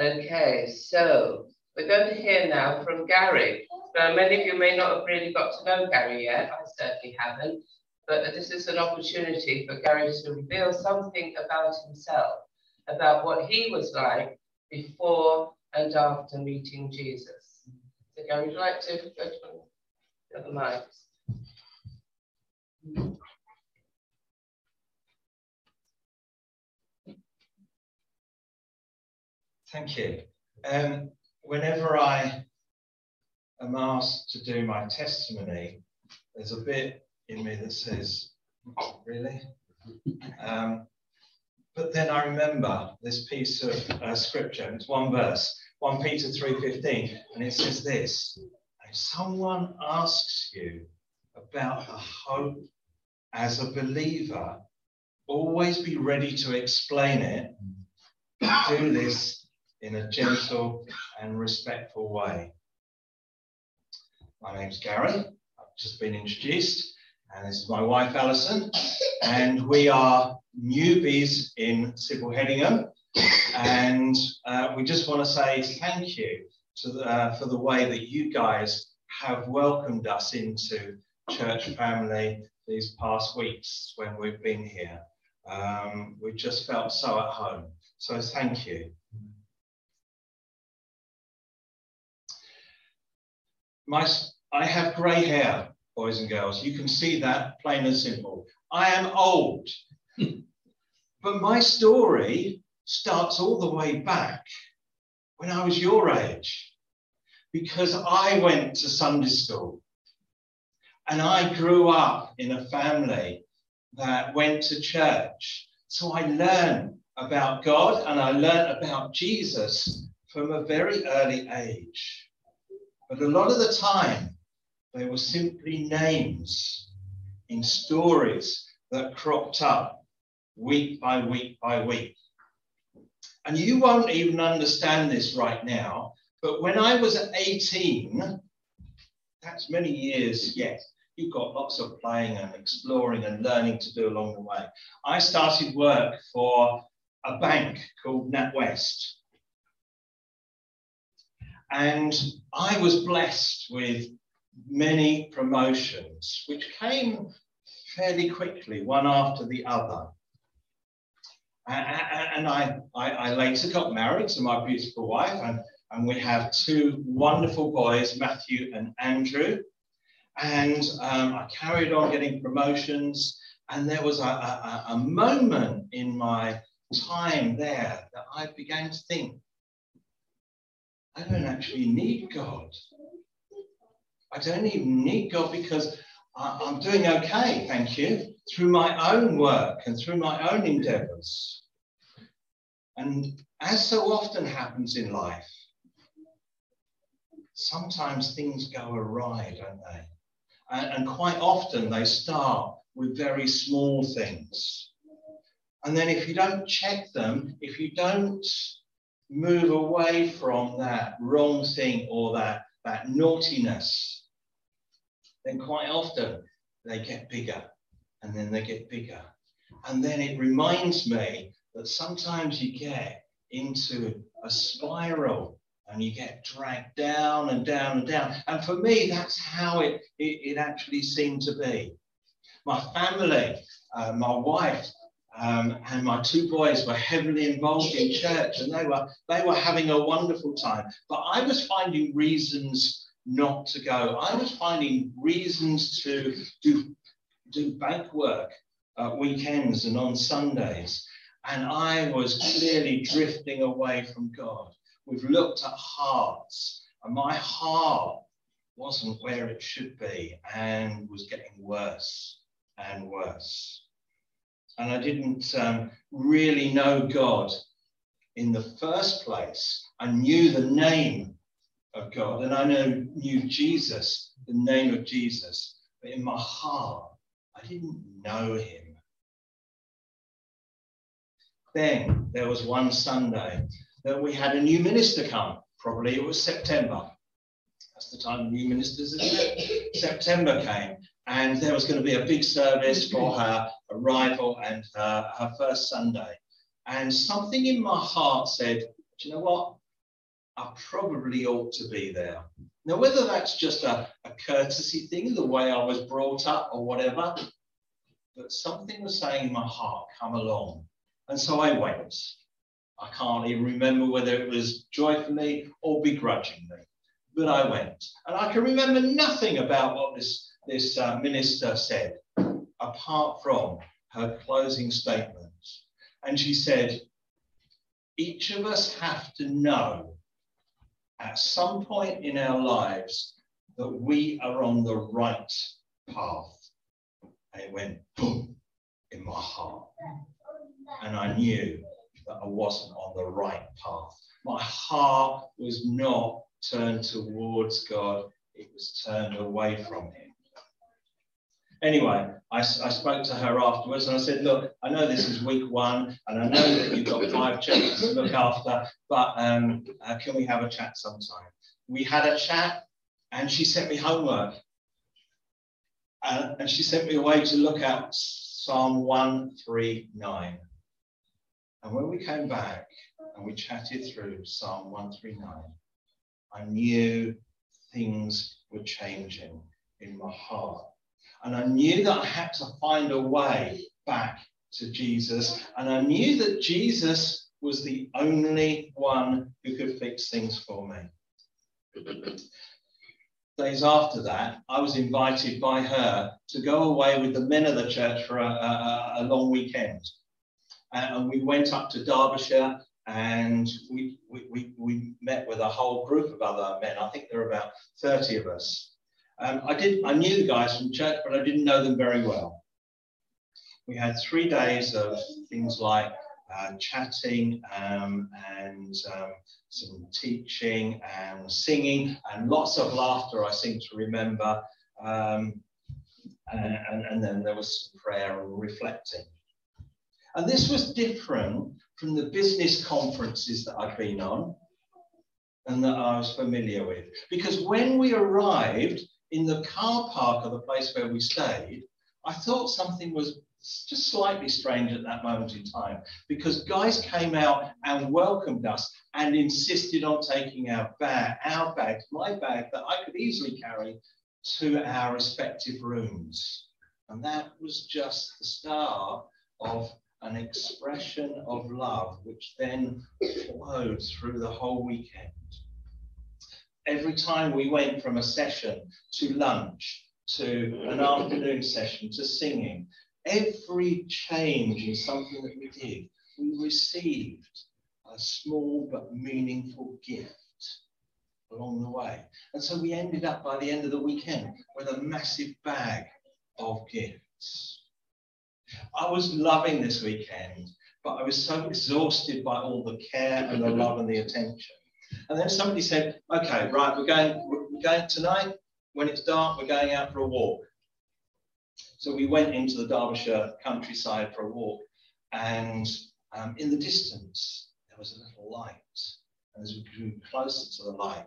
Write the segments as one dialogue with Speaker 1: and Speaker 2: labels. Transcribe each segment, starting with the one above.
Speaker 1: Okay, so we're going to hear now from Gary. Now, many of you may not have really got to know Gary yet. I certainly haven't. But this is an opportunity for Gary to reveal something about himself, about what he was like before and after meeting Jesus. So Gary, would you like to go to the other mics?
Speaker 2: Thank you. Um, whenever I am asked to do my testimony, there's a bit in me that says, really? Um, but then I remember this piece of uh, scripture, it's one verse, 1 Peter 3.15, and it says this, if someone asks you about the hope as a believer, always be ready to explain it. Do this in a gentle and respectful way. My name's Gary. I've just been introduced, and this is my wife Alison. And we are newbies in Sible Hedingham. And uh, we just want to say thank you the, uh, for the way that you guys have welcomed us into church family these past weeks when we've been here. Um, we've just felt so at home. So thank you. My, I have grey hair, boys and girls. You can see that plain and simple. I am old. but my story starts all the way back when I was your age, because I went to Sunday school and I grew up in a family that went to church. So I learned about God and I learned about Jesus from a very early age. But a lot of the time, they were simply names in stories that cropped up week by week by week. And you won't even understand this right now, but when I was 18, that's many years yet, you've got lots of playing and exploring and learning to do along the way. I started work for a bank called NatWest. And I was blessed with many promotions, which came fairly quickly, one after the other. And I, I, I later got married to my beautiful wife, and, and we have two wonderful boys, Matthew and Andrew. And um, I carried on getting promotions. And there was a, a, a moment in my time there that I began to think, I don't actually need God. I don't even need God because I, I'm doing okay, thank you, through my own work and through my own endeavors. And as so often happens in life, sometimes things go awry, don't they? And, and quite often they start with very small things. And then if you don't check them, if you don't move away from that wrong thing or that, that naughtiness, then quite often they get bigger and then they get bigger. And then it reminds me that sometimes you get into a spiral and you get dragged down and down and down. And for me, that's how it, it, it actually seemed to be. My family, uh, my wife, um, and my two boys were heavily involved in church, and they were they were having a wonderful time. But I was finding reasons not to go. I was finding reasons to do do bank work uh, weekends and on Sundays, and I was clearly drifting away from God. We've looked at hearts, and my heart wasn't where it should be and was getting worse and worse. And I didn't um, really know God in the first place. I knew the name of God and I know, knew Jesus, the name of Jesus. But in my heart, I didn't know him. Then there was one Sunday that we had a new minister come. Probably it was September. That's the time new ministers. September came, and there was going to be a big service for her arrival and her, her first Sunday. And something in my heart said, Do you know what? I probably ought to be there. Now, whether that's just a, a courtesy thing, the way I was brought up or whatever, but something was saying in my heart, come along. And so I went. I can't even remember whether it was joyfully or begrudgingly, but I went. And I can remember nothing about what this, this uh, minister said, apart from her closing statement. And she said, each of us have to know at some point in our lives that we are on the right path. And it went boom in my heart. And I knew that I wasn't on the right path. My heart was not turned towards God, it was turned away from Him. Anyway, I, I, spoke to her afterwards and I said, Look, I know this is week one and I know that you've got five children to look after, but um, uh, can we have a chat sometime? We had a chat and she sent me homework. Uh, and she sent me away to look at Psalm 139. And when we came back and we chatted through Psalm 139, I knew things were changing in my heart. And I knew that I had to find a way back to Jesus. And I knew that Jesus was the only one who could fix things for me. Days after that, I was invited by her to go away with the men of the church for a, a, a long weekend. Uh, and we went up to Derbyshire and we, we, we, we met with a whole group of other men. I think there were about 30 of us. Um, I did. I knew the guys from church, but I didn't know them very well. We had three days of things like uh, chatting um, and um, some teaching and singing and lots of laughter. I seem to remember, um, and, and, and then there was some prayer and reflecting. And this was different from the business conferences that I'd been on and that I was familiar with. Because when we arrived, in the car park of the place where we stayed, I thought something was just slightly strange at that moment in time because guys came out and welcomed us and insisted on taking our bag, our bags, my bag that I could easily carry to our respective rooms. And that was just the start of an expression of love, which then flowed through the whole weekend every time we went from a session to lunch to an afternoon session to singing, every change in something that we did, we received a small but meaningful gift along the way. And so we ended up by the end of the weekend with a massive bag of gifts. I was loving this weekend, but I was so exhausted by all the care and the love and the attention and then somebody said, okay, right, we're going, we're going tonight, when it's dark, we're going out for a walk. So we went into the Derbyshire countryside for a walk. And um, in the distance, there was a little light. And as we grew closer to the light,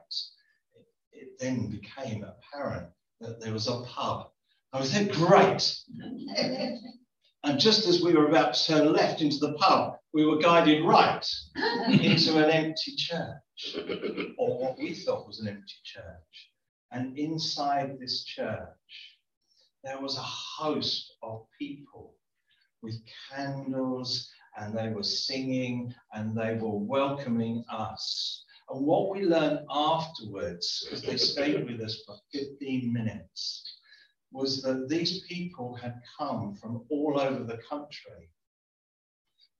Speaker 2: it, it then became apparent that there was a pub. I was like, great. And just as we were about to turn left into the pub, we were guided right into an empty church, or what we thought was an empty church. And inside this church, there was a host of people with candles, and they were singing and they were welcoming us. And what we learned afterwards, because they stayed with us for 15 minutes, was that these people had come from all over the country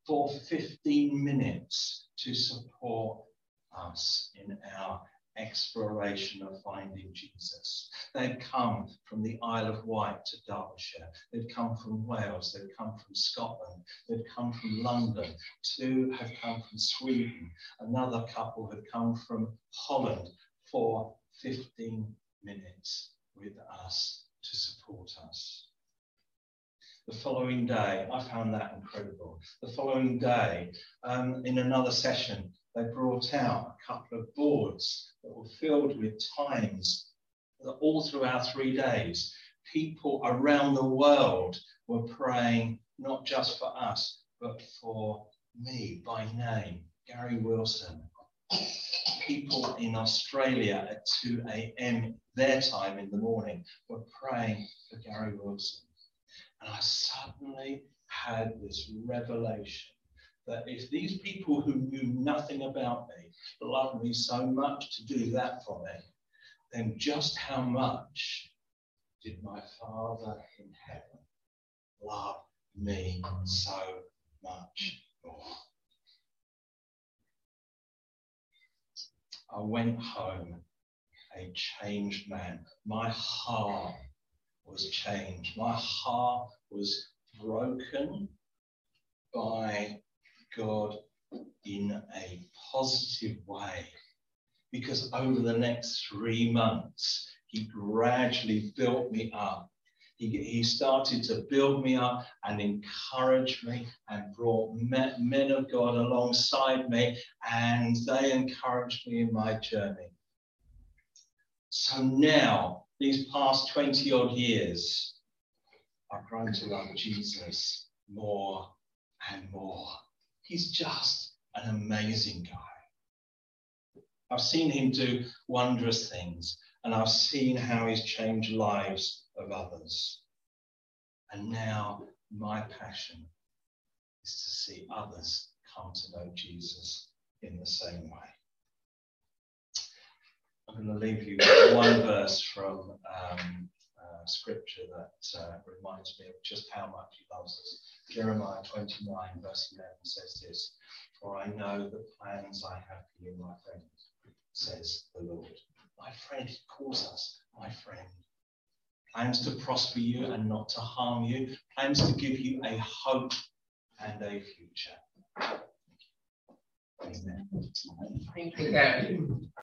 Speaker 2: for 15 minutes to support us in our exploration of finding Jesus. They'd come from the Isle of Wight to Derbyshire. They'd come from Wales. They'd come from Scotland. They'd come from London. Two had come from Sweden. Another couple had come from Holland for 15 minutes with us to support us. The following day, I found that incredible. The following day, um, in another session, they brought out a couple of boards that were filled with times that all through our three days, people around the world were praying not just for us, but for me by name, Gary Wilson. People in Australia at 2 a.m. their time in the morning were praying for Gary Wilson. And I suddenly had this revelation that if these people who knew nothing about me loved me so much to do that for me, then just how much did my Father in heaven love me so much more? I went home a changed man. My heart was changed. My heart was broken by God in a positive way. Because over the next three months, he gradually built me up. He, he started to build me up and encourage me and brought men, men of God alongside me, and they encouraged me in my journey. So now, these past 20 odd years, I've grown to love Jesus more and more. He's just an amazing guy. I've seen him do wondrous things, and I've seen how he's changed lives of others. And now my passion is to see others come to know Jesus in the same way. I'm going to leave you with one verse from um, uh, scripture that uh, reminds me of just how much he loves us. Jeremiah 29, verse 11 says this For I know the plans I have for you, my friend, says the Lord. My friend, he calls us my friend. Plans to prosper you and not to harm you, plans to give you a hope and a future. Amen.
Speaker 1: Thank you, Gary.